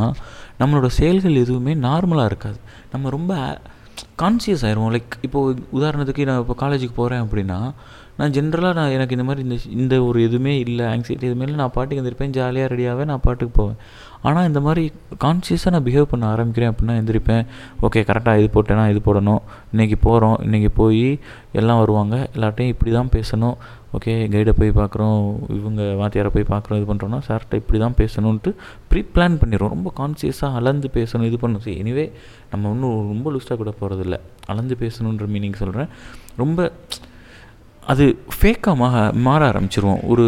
நம்மளோட செயல்கள் எதுவுமே நார்மலாக இருக்காது. நம்ம ரொம்ப கான்சியஸ் ஆயிடுவோம் லைக் இப்போது உதாரணத்துக்கு நான் இப்போ காலேஜுக்கு போகிறேன் அப்படின்னா நான் ஜென்ரலாக நான் எனக்கு இந்த மாதிரி இந்த இந்த ஒரு எதுவுமே இல்லை ஆங்ஸைட்டி எதுவுமே இல்லை. நான் பாட்டுக்கு எந்திரிப்பேன் ஜாலியாக ரெடியாகவே நான் பாட்டுக்கு போவேன். ஆனால் இந்த மாதிரி கான்சியஸாக நான் பிஹேவ் பண்ண ஆரம்பிக்கிறேன் அப்படின்னா எந்திரிப்பேன். ஓகே கரெக்டாக இது போட்டேன்னா இது போடணும். இன்றைக்கி போகிறோம் இன்றைக்கி போய் எல்லாம் வருவாங்க. எல்லாட்டையும் இப்படி தான் பேசணும் ஓகே கைடை போய் பார்க்குறோம் இவங்க வாத்தியாரை போய் பார்க்குறோம் இது பண்ணுறோன்னா சார்கிட்ட இப்படி தான் பேசணுன்ட்டு ப்ரீ பிளான் பண்ணிடுறோம். ரொம்ப கான்சியஸாக அளந்து பேசணும் இது பண்ணணும். சரி எனிவே நம்ம ஒன்றும் ரொம்ப லூஸ்டாக கூட போகிறதில்ல அளந்து பேசணுன்ற மீனிங் சொல்கிறேன் ரொம்ப அது ஃபேக்காக மா மாற ஆரம்பிச்சிருவோம். ஒரு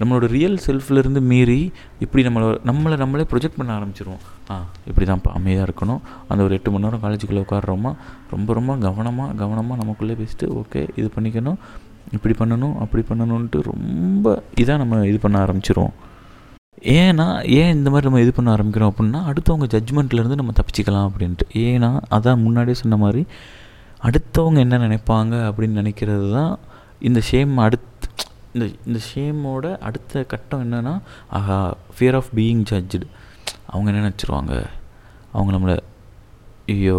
நம்மளோட ரியல் செல்ஃப்லேருந்து மீறி இப்படி நம்மளை நம்மளை நம்மளே ப்ரொஜெக்ட் பண்ண ஆரம்பிச்சிருவோம். ஆ இப்படி தான்ப்பா அமைதியாக இருக்கணும். அந்த ஒரு எட்டு மணி நேரம் காலேஜுக்குள்ளே உட்காடுறோமா ரொம்ப ரொம்ப கவனமாக கவனமாக நமக்குள்ளே பேசிட்டு ஓகே இது பண்ணிக்கணும் இப்படி பண்ணணும் அப்படி பண்ணணுன்ட்டு ரொம்ப இதாக நம்ம இது பண்ண ஆரம்பிச்சிருவோம். ஏன்னா ஏன் இந்த மாதிரி நம்ம இது பண்ண ஆரம்பிக்கிறோம் அப்படின்னா அடுத்தவங்க ஜட்ஜ்மெண்ட்லேருந்து நம்ம தப்பிச்சிக்கலாம் அப்படின்ட்டு. ஏன்னா அதான் முன்னாடியே சொன்ன மாதிரி அடுத்தவங்க என்ன நினைப்பாங்க அப்படின்னு நினைக்கிறது தான் இந்த ஷேம் அடுத்து இந்த இந்த ஷேமோட அடுத்த கட்டம் என்னென்னா ஆஹா ஃபியர் ஆஃப் பீயிங் ஜட்ஜ்டு அவங்க என்ன நினச்சிருவாங்க? அவங்க நம்மளை ஐயோ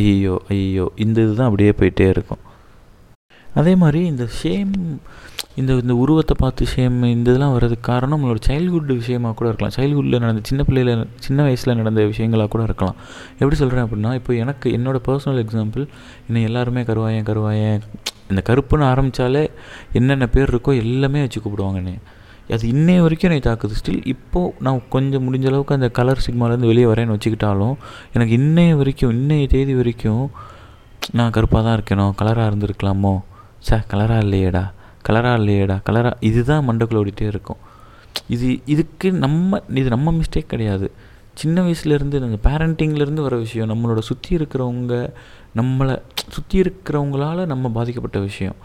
ஐயோ ஐயோ இந்த இதுதான் அப்படியே போயிட்டே இருக்கும். அதே மாதிரி இந்த ஷேம் இந்த இந்த உருவத்தை பார்த்து ஷேம் இந்த இதெல்லாம் வர்றதுக்கு காரணம் நம்மளோட சைல்ட்ஹுட் விஷயமாக கூட இருக்கலாம். சைல்ட்ஹுட்டில் நடந்த சின்ன பிள்ளையில் சின்ன வயசில் நடந்த விஷயங்களாக கூட இருக்கலாம். எப்படி சொல்கிறேன் அப்படின்னா இப்போ எனக்கு என்னோடய பர்சனல் எக்ஸாம்பிள் என்னை எல்லாருமே கருவாயன் கருவாயன் இந்த கருப்புன்னு ஆரம்பித்தாலே என்னென்ன பேர் இருக்கோ எல்லாமே வச்சு கூப்பிடுவாங்க என்னை அது இன்னைய வரைக்கும் என்னை தாக்குது. ஸ்டில் இப்போது நான் கொஞ்சம் முடிஞ்ச அளவுக்கு அந்த கலர் சிக்மாலேருந்து வெளியே வரேன்னு வச்சுக்கிட்டாலும் எனக்கு இன்னைய வரைக்கும் இன்னைய தேதி வரைக்கும் நான் கருப்பாக தான் இருக்கணும் கலராக இருந்திருக்கலாமோ? சார் கலராக இல்லையேடா. கலராக இல்லையேடா. கலராக இதுதான் மண்டக்குள்ள ஓடிட்டே இருக்கும். இது இதுக்கு நம்ம இது நம்ம மிஸ்டேக் கிடையாது. சின்ன வயசுலேருந்து அந்த பேரண்டிங்லேருந்து வர விஷயம் நம்மளோட சுற்றி இருக்கிறவங்க நம்மளை சுற்றி இருக்கிறவங்களால நம்ம பாதிக்கப்பட்ட விஷயம்.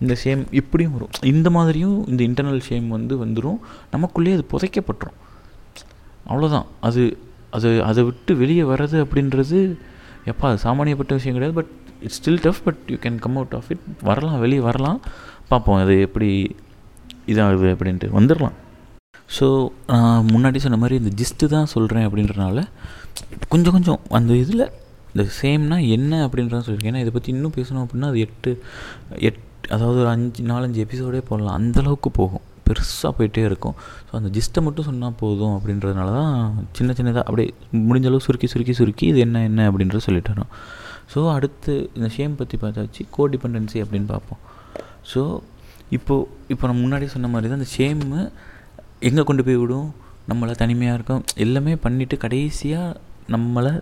இந்த ஷேம் இப்படியும் வரும். இந்த மாதிரியும் இந்த இன்டர்னல் ஷேம் வந்து வந்துடும் நமக்குள்ளேயே அது புதைக்கப்பட்டுரும். அவ்வளோதான் அது அது அதை விட்டு வெளியே வர்றது அப்படின்றது எப்பா அது சாமானியப்பட்ட விஷயம் கிடையாது but it's still tough but you can come out of it வரலாம் வெளியே வரலாம். பார்ப்போம் அது எப்படி இதாகுது அப்படின்ட்டு. வந்துடலாம் ஸோ நான் முன்னாடி சொன்ன மாதிரி இந்த ஜிஸ்ட்டு தான் சொல்கிறேன் அப்படின்றனால கொஞ்சம் கொஞ்சம் அந்த இதில் இந்த சேம்னா என்ன அப்படின்றத சொல்லியிருக்கேன். ஏன்னா இதை பற்றி இன்னும் பேசணும் அப்படின்னா அது எட்டு எட் அதாவது ஒரு அஞ்சு நாலஞ்சு எபிசோடே போடலாம். அந்தளவுக்கு போகும். பெருசாக போயிட்டே இருக்கும். ஸோ அந்த ஜிஸ்ட்டை மட்டும் சொன்னால் போதும் அப்படின்றதுனால தான் சின்ன சின்னதாக அப்படியே முடிஞ்ச அளவு சுருக்கி சுருக்கி சுருக்கி இது என்ன என்ன அப்படின்றத சொல்லிட்டு வரோம். ஸோ அடுத்து இந்த ஷேம் பற்றி பார்த்தாச்சு கோ டிபெண்டன்சி அப்படின்னு பார்ப்போம். ஸோ இப்போது இப்போ நம்ம முன்னாடி சொன்ன மாதிரி தான் இந்த ஷேமு எங்கே கொண்டு போய் விடும்? நம்மளை தனிமையாக இருக்கோம் எல்லாமே பண்ணிவிட்டு கடைசியாக நம்மளை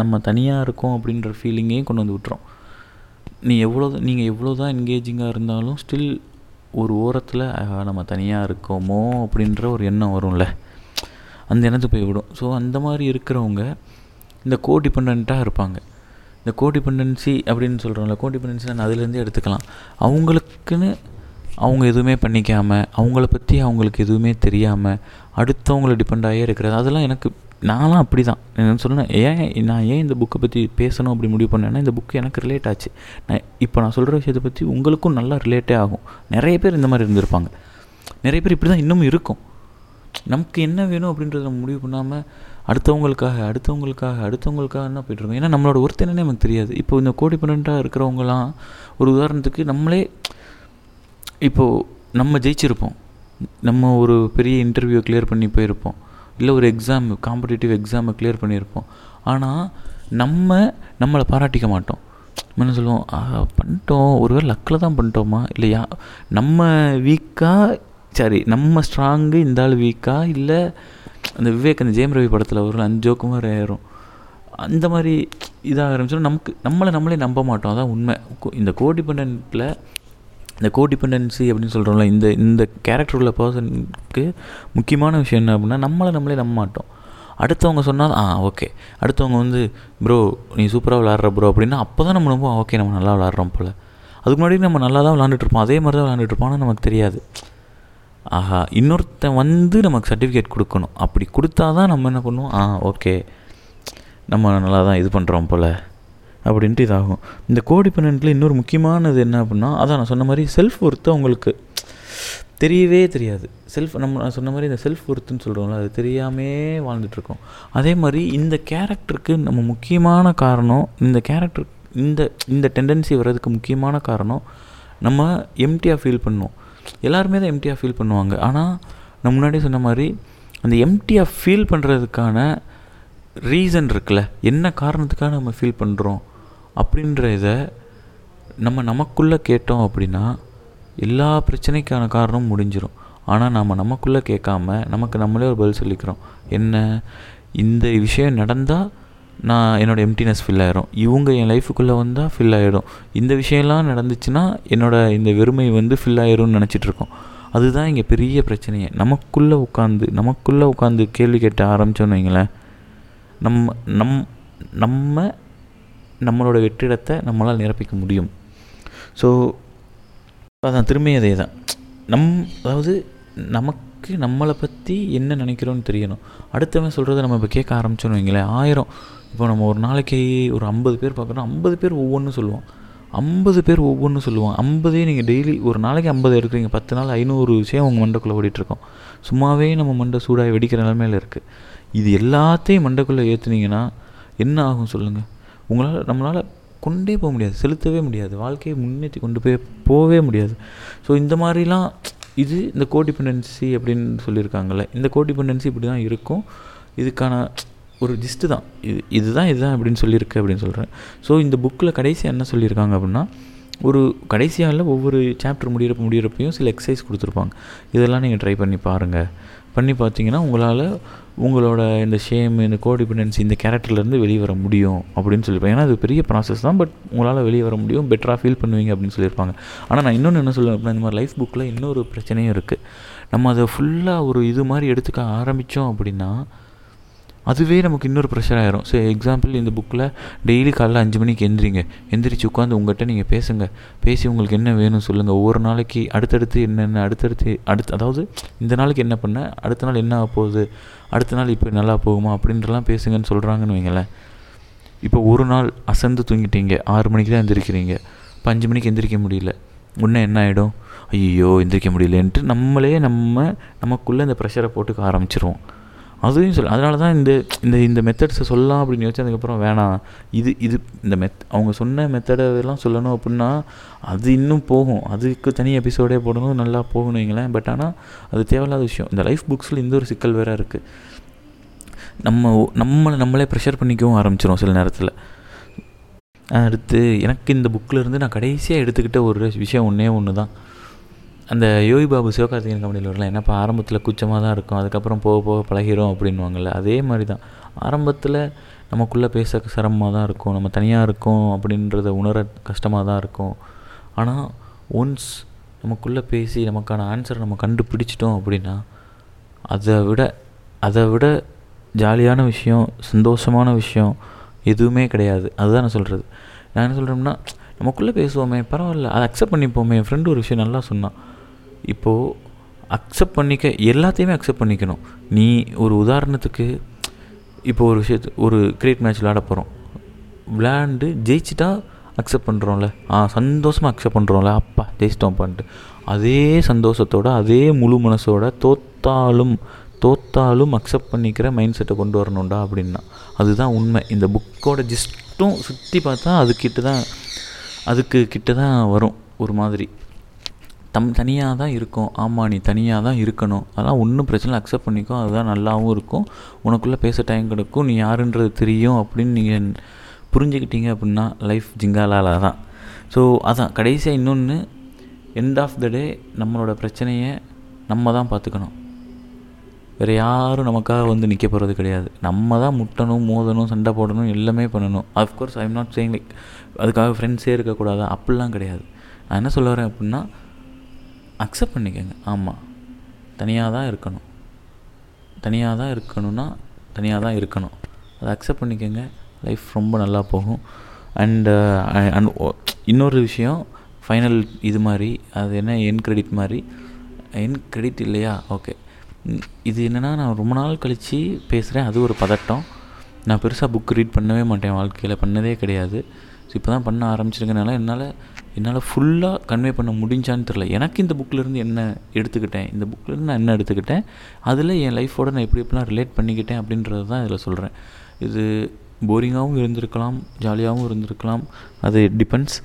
நம்ம தனியாக இருக்கோம் அப்படின்ற ஃபீலிங்கையும் கொண்டு வந்து விட்டுரும். நீ எவ்வளோ நீங்கள் எவ்வளோ தான் என்கேஜிங்காக இருந்தாலும் ஸ்டில் ஒரு ஓரத்தில் நம்ம தனியாக இருக்கோமோ? அப்படின்ற ஒரு எண்ணம் வரும்ல. அந்த எண்ணத்து போய் விடும். ஸோ அந்த மாதிரி இருக்கிறவங்க இந்த கோ டிபெண்ட்டாக இருப்பாங்க. இந்த கோ டிபெண்டன்சி அப்படின்னு சொல்கிறோம்ல கோ டிபெண்டன்சி நான் அதுலேருந்து எடுத்துக்கலாம். அவங்களுக்குன்னு அவங்க எதுவுமே பண்ணிக்காமல் அவங்கள பற்றி அவங்களுக்கு எதுவுமே தெரியாமல் அடுத்தவங்கள டிபெண்ட் ஆகியே இருக்கிறது. அதெல்லாம் எனக்கு நான்லாம் அப்படி தான் நான் சொன்னேன் ஏன் நான் ஏன் இந்த புக்கை பற்றி பேசணும் அப்படி முடிவு பண்ணேன்னா இந்த புக்கு எனக்கு ரிலேட் ஆச்சு. நான் இப்போ நான் சொல்கிற விஷயத்தை பற்றி உங்களுக்கும் நல்லா ரிலேட்டே ஆகும். நிறைய பேர் இந்த மாதிரி இருந்திருப்பாங்க. நிறைய பேர் இப்படி தான் இன்னமும் இருக்கும். நமக்கு என்ன வேணும் அப்படின்றத நம்ம முடிவு பண்ணாமல் அடுத்தவங்களுக்காக அடுத்தவங்களுக்காக அடுத்தவங்களுக்காக என்ன போயிட்டுருக்கோம் ஏன்னா நம்மளோட ஒருத்தர் நமக்கு தெரியாது. இப்போ இந்த கோடிபெண்டாக இருக்கிறவங்களாம் ஒரு உதாரணத்துக்கு நம்மளே இப்போது நம்ம ஜெயிச்சிருப்போம். நம்ம ஒரு பெரிய இன்டர்வியூ கிளியர் பண்ணி போயிருப்போம். இல்லை ஒரு எக்ஸாம் காம்படிட்டிவ் எக்ஸாமை கிளியர் பண்ணியிருப்போம். ஆனால் நம்ம நம்மளை பாராட்டிக்க மாட்டோம். என்ன சொல்லுவோம்? பண்ணிட்டோம் பண்ணிட்டோம். ஒருவேளை லக்கில் தான் பண்ணிட்டோமா? இல்லையா? நம்ம வீக்காக சரி நம்ம ஸ்ட்ராங்கு இந்த ஆள் வீக்காக இல்லை அந்த விவேக் அந்த ஜெயம் ரவி படத்தில் ஒரு அஞ்சு ஜோக்கு மாதிரி ஆயிரும் அந்த மாதிரி இதாக ஆரம்பிச்சோம் நமக்கு நம்மளை நம்மளே நம்ப மாட்டோம். அதான் உண்மை. கோ- இந்த கோடிபெண்டன்ட்டில் இந்த கோடிபெண்டன்சி அப்படின்னு சொல்கிறோம்ல இந்த இந்த கேரக்டர் உள்ள பர்சனுக்கு முக்கியமான விஷயம் என்ன அப்படின்னா நம்மளை நம்மளே நம்ப மாட்டோம். அடுத்தவங்க சொன்னால் ஆ ஓகே அடுத்தவங்க வந்து ப்ரோ நீ சூப்பராக விளாட்ற ப்ரோ அப்படின்னா அப்போ தான் நம்ம நம்புவோம் ஓகே நம்ம நல்லா விளாட்றோம் போல். அதுக்கு முன்னாடி நம்ம நல்லா தான் விளாண்டுட்டு இருப்போம். அதே மாதிரி தான் விளாண்டுட்டு ஆனால் நமக்கு தெரியாது. ஆஹா இன்னொருத்தன் வந்து நமக்கு சர்டிஃபிகேட் கொடுக்கணும். அப்படி கொடுத்தா தான் நம்ம என்ன பண்ணுவோம்? ஆ ஓகே நம்ம நல்லா தான் இது பண்ணுறோம் போல். அப்படின்ட்டு இதாகும். இந்த கோடிபெண்டன்ட்டில் இன்னொரு முக்கியமானது என்ன அப்படின்னா அதான் நான் சொன்ன மாதிரி செல்ஃப் ஒர்த்து அவங்களுக்கு தெரியவே தெரியாது. செல்ஃப் நம்ம நான் சொன்ன மாதிரி இந்த செல்ஃப் ஒர்த்துன்னு சொல்கிறோம்ல அது தெரியாமே வாழ்ந்துட்டுருக்கோம். அதே மாதிரி இந்த கேரக்டருக்கு நம்ம முக்கியமான காரணம் இந்த கேரக்டர் இந்த இந்த டெண்டன்சி வர்றதுக்கு முக்கியமான காரணம் நம்ம எம்டியாக ஃபீல் பண்ணுவோம் எல்லாருமே தான் எம்டியாக ஃபீல் பண்ணுவாங்க. ஆனால் நான் முன்னாடி சொன்ன மாதிரி அந்த எம்டியாக ஃபீல் பண்ணுறதுக்கான ரீசன் இருக்குல்ல என்ன காரணத்துக்காக நம்ம ஃபீல் பண்ணுறோம் அப்படின்ற இதை நம்ம நமக்குள்ளே கேட்டோம் அப்படின்னா எல்லா பிரச்சனைக்கான காரணம் முடிஞ்சிடும் ஆனால் நாம் நமக்குள்ளே கேட்காம நமக்கு நம்மளே ஒரு பதில் சொல்லிக்கிறோம். என்ன? இந்த விஷயம் நடந்தால் நான் என்னோடய எம்டினஸ் ஃபில் ஆகிரும் இவங்க என் லைஃபுக்குள்ளே வந்தால் ஃபில் ஆகிடும் இந்த விஷயம்லாம் நடந்துச்சுன்னா என்னோடய இந்த வெறுமை வந்து ஃபில் ஆயிரும்னு நினச்சிட்ருக்கோம். அதுதான் இங்கே பெரிய பிரச்சனையே. நமக்குள்ளே உட்காந்து நமக்குள்ளே உட்காந்து கேள்வி கேட்ட ஆரம்பித்தோன்னு வைங்களேன் நம்ம நம் நம்ம நம்மளோட வெற்றிடத்தை நம்மளால் நிரப்பிக்க முடியும். ஸோ அதான் திரும்பி அதே தான். நம் அதாவது நமக்கு நம்மளை பற்றி என்ன நினைக்கிறோன்னு தெரியணும். அடுத்தவன் சொல்கிறத நம்ம இப்போ கேட்க ஆரம்பிச்சோன்னு வைங்களேன் ஆயிரம். இப்போ நம்ம ஒரு நாளைக்கு ஒரு ஐம்பது பேர் பார்க்குறோம் ஐம்பது பேர் ஒவ்வொன்றும் சொல்லுவோம். ஐம்பது பேர் ஒவ்வொன்றும் சொல்லுவான் ஐம்பதே நீங்கள் டெய்லி ஒரு நாளைக்கு ஐம்பது எடுக்கிறீங்க பத்து நாள் ஐநூறு விஷயம் உங்கள் மண்டைக்குள்ளே ஓடிட்டுருக்கோம். சும்மாவே நம்ம மண்டை சூடாகி வெடிக்கிற நிலமையில இருக்குது இது எல்லாத்தையும் மண்டைக்குள்ளே ஏற்றுனீங்கன்னா என்ன ஆகும் சொல்லுங்கள் உங்களால் நம்மளால் கொண்டே போக முடியாது செலுத்தவே முடியாது வாழ்க்கையை முன்னேற்றி கொண்டு போய் போகவே முடியாது. ஸோ இந்த மாதிரிலாம் இது இந்த கோடிபெண்டன்சி அப்படின்னு சொல்லியிருக்காங்கல்ல இந்த கோடிபெண்டன்சி இப்படி தான் இருக்கும். இதுக்கான ஒரு ஜிஸ்ட்டு தான். இது இதுதான் இதுதான் அப்படின்னு சொல்லியிருக்கு அப்படின்னு சொல்கிறேன் ஸோ இந்த புக்கில் கடைசியாக என்ன சொல்லியிருக்காங்க அப்படின்னா ஒரு கடைசியாக இல்லை ஒவ்வொரு சாப்டர் முடியிறப்ப முடியிறப்பையும் சில எக்ஸசைஸ் கொடுத்துருப்பாங்க. இதெல்லாம் நீங்கள் ட்ரை பண்ணி பாருங்கள் பண்ணி பார்த்தீங்கன்னா உங்களால் உங்களோட இந்த ஷேம் இந்த கோடிபெண்டன்சி இந்த கேரக்டர்லேருந்து வெளியே வர முடியும் அப்படின்னு சொல்லியிருப்பாங்க. ஏன்னா அது பெரிய ப்ராசஸ் தான் பட் உங்களால் வெளியே வர முடியும் பெட்டராக ஃபீல் பண்ணுவீங்க அப்படின்னு சொல்லியிருப்பாங்க. ஆனால் நான் இன்னொன்று என்ன சொல்லுவேன் அப்படின்னா இந்த மாதிரி லைஃப் புக்கில் இன்னொரு பிரச்சனையும் இருக்குது நம்ம அதை ஃபுல்லாக ஒரு இது மாதிரி எடுத்துக்க ஆரம்பித்தோம் அப்படின்னா அதுவே நமக்கு இன்னொரு ப்ரெஷர் ஆயிரும். ஸோ எக்ஸாம்பிள் இந்த புக்கில் டெய்லி காலைல அஞ்சு மணிக்கு எந்திரிங்க. எந்திரிச்சு உட்காந்து உங்கள்கிட்ட நீங்கள் பேசுங்க. பேசி உங்களுக்கு என்ன வேணும் சொல்லுங்கள் ஒவ்வொரு நாளைக்கு அடுத்தடுத்து என்னென்ன அடுத்தடுத்து அடுத்து அதாவது இந்த நாளைக்கு என்ன பண்ண அடுத்த நாள் என்ன ஆக போகுது அடுத்த நாள் இப்போ நல்லா போகுமா அப்படின்றலாம் பேசுங்கன்னு சொல்கிறாங்கன்னு வைங்களேன். இப்போ ஒரு நாள் அசந்து தூங்கிட்டீங்க. ஆறு மணிக்கு தான் எந்திரிக்கிறீங்க. இப்போ அஞ்சு மணிக்கு எந்திரிக்க முடியல. உடனே என்ன ஆகிடும் ஐயோ எந்திரிக்க முடியலன்ட்டு நம்மளே நம்ம நமக்குள்ளே இந்த ப்ரெஷரை போட்டுக்க ஆரம்பிச்சிருவோம். அதையும் சொல்ல. அதனால தான் இந்த இந்த இந்த மெத்தட்ஸை சொல்லலாம் அப்படின்னு யோசிச்சு அதுக்கப்புறம் வேணாம். இது இது இந்த மெத் அவங்க சொன்ன மெத்தடெல்லாம் சொல்லணும் அப்படின்னா அது இன்னும் போகும். அதுக்கு தனி எபிசோடே போடணும் நல்லா போகணும் வைங்களேன். பட் ஆனால் அது தேவையில்லாத விஷயம். இந்த லைஃப் புக்ஸில் இந்த ஒரு சிக்கல் வேறு இருக்குது நம்ம நம்மளை நம்மளே ப்ரெஷர் பண்ணிக்கவும் ஆரம்பிச்சிடும் சில நேரத்தில். அடுத்து எனக்கு இந்த புக்கில் இருந்து நான் கடைசியாக எடுத்துக்கிட்ட ஒரு விஷயம் ஒன்றே ஒன்று தான் அந்த யோகி பாபு சிவகார்த்திகேயன் கம்பெனியில் வரலாம். என்னப்பா ஆரம்பத்தில் கூச்சமாக தான் இருக்கும் அதுக்கப்புறம் போக போக பழகிறோம் அப்படின்வாங்கள்ல அதே மாதிரி தான் ஆரம்பத்தில் நமக்குள்ளே பேச சிரமமாக தான் இருக்கும் நம்ம தனியாக இருக்கோம் அப்படின்றத உணர கஷ்டமாக தான் இருக்கும். ஆனால் ஒன்ஸ் நமக்குள்ளே பேசி நமக்கான ஆன்சரை நம்ம கண்டுபிடிச்சிட்டோம் அப்படின்னா அதை விட அதை விட ஜாலியான விஷயம் சந்தோஷமான விஷயம் எதுவுமே கிடையாது. அதுதான் நான் சொல்கிறது நான் என்ன சொல்கிறேன்னா நமக்குள்ளே பேசுவோமே பரவாயில்ல அதை அக்செப்ட் பண்ணிப்போமே. என் ஃப்ரெண்டு ஒரு விஷயம் நல்லா சொன்னான். இப்போது அக்செப்ட் பண்ணிக்க எல்லாத்தையுமே அக்செப்ட் பண்ணிக்கணும். நீ ஒரு உதாரணத்துக்கு இப்போ ஒரு விஷயத்து ஒரு கிரிக்கெட் மேட்ச் விளாட போகிறோம் விளையாண்டு ஜெயிச்சிட்டா அக்செப்ட் பண்ணுறோம்ல ஆ சந்தோஷமாக அக்செப்ட் பண்ணுறோம்ல அப்பா ஜெயிச்சிட்டோம் பண்ணிட்டு அதே சந்தோஷத்தோட அதே முழு மனசோட தோத்தாலும் தோத்தாலும் அக்செப்ட் பண்ணிக்கிற மைண்ட் செட்டை கொண்டு வரணும்டா அப்படின்னா. அதுதான் உண்மை. இந்த புக்கோட ஜிஸ்ட்டும் சுற்றி பார்த்தா அதுக்கிட்ட தான் அதுக்கு கிட்ட தான் வரும் ஒரு மாதிரி. தம் தனியாக தான் இருக்கும். ஆமாம் நீ தனியாக தான் இருக்கணும். அதெல்லாம் ஒன்றும் பிரச்சனை அக்செப்ட் பண்ணிக்கோ. அதுதான் நல்லாவும் இருக்கும். உனக்குள்ளே பேச டைம் கிடைக்கும். நீ யாருன்றது தெரியும் அப்படின்னு நீங்கள் புரிஞ்சுக்கிட்டீங்க அப்படின்னா லைஃப் ஜிங்காலால தான் ஸோ அதான். கடைசியாக இன்னொன்று எண்ட் ஆஃப் த டே நம்மளோட பிரச்சனையை நம்ம தான் பார்த்துக்கணும் வேறு யாரும் நமக்காக வந்து நிற்க போகிறது கிடையாது. நம்ம தான் முட்டணும் மோதணும் சண்டை போடணும் எல்லாமே பண்ணணும். Of course I am not saying like அதுக்காக ஃப்ரெண்ட்ஸே இருக்கக்கூடாது. அப்படிலாம் கிடையாது. நான் என்ன சொல்ல வரேன் அப்படின்னா அக்செப்ட் பண்ணிக்கோங்க. ஆமாம் தனியாக தான் இருக்கணும். தனியாக தான் இருக்கணும்னா தனியாக தான் இருக்கணும். அதை அக்செப்ட் பண்ணிக்கோங்க. லைஃப் ரொம்ப நல்லா போகும். அண்டு அண்ட் uh, oh, இன்னொரு விஷயம் ஃபைனல் இது மாதிரி அது என்ன என் கிரெடிட் மாதிரி. என் கிரெடிட் இல்லையா? ஓகே இது என்னென்னா நான் ரொம்ப நாள் கழித்து பேசுகிறேன் அது ஒரு பதட்டம். நான் பெருசாக புக் ரீட் பண்ணவே மாட்டேன். வாழ்க்கையில் பண்ணதே கிடையாது. ஸோ இப்போ தான் பண்ண ஆரம்பிச்சிருக்கனால என்னால் என்னால் ஃபுல்லாக கன்வே பண்ண முடிஞ்சான்னு தெரில எனக்கு இந்த புக்கிலேருந்து என்ன எடுத்துக்கிட்டேன்? இந்த புக்கிலேருந்து நான் என்ன எடுத்துக்கிட்டேன்? அதில் என் லைஃபோட நான் எப்படி எப்படிலாம் ரிலேட் பண்ணிக்கிட்டேன் அப்படின்றது தான் இதில் சொல்கிறேன் இது போரிங்காகவும் இருந்திருக்கலாம் ஜாலியாகவும் இருந்திருக்கலாம். அது டிபெண்ட்ஸ்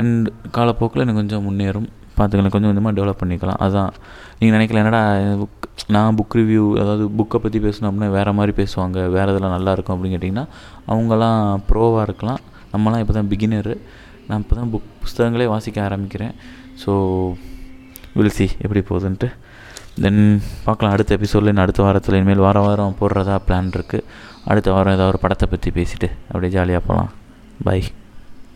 அண்ட் காலப்போக்கில் எனக்கு கொஞ்சம் முன்னேறும். பார்த்துக்கலாம் கொஞ்சம் கொஞ்சமாக டெவலப் பண்ணிக்கலாம். அதுதான் நீங்கள் நினைக்கல என்னடா புக் நான் புக் ரிவ்யூ அதாவது புக்கை பற்றி பேசணும் அப்படின்னா வேறு மாதிரி பேசுவாங்க வேறு இதெல்லாம் நல்லாயிருக்கும் அப்படின்னு கேட்டிங்கன்னா அவங்களாம் ப்ரோவாக இருக்கலாம். நம்மலாம் இப்போ தான் பிகினரு நான் இப்போ தான் புக் புஸ்தகங்களே வாசிக்க ஆரம்பிக்கிறேன். ஸோ வில் சி எப்படி போகுதுன்ட்டு. தென் பார்க்கலாம் அடுத்த எபிசோடில் இன்னும் அடுத்த வாரத்தில் இனிமேல் வாரம் வாரம் போடுறதா பிளான் இருக்குது அடுத்த வாரம் ஏதாவது ஒரு படத்தை பற்றி பேசிவிட்டு அப்படியே ஜாலியாக போகலாம் பை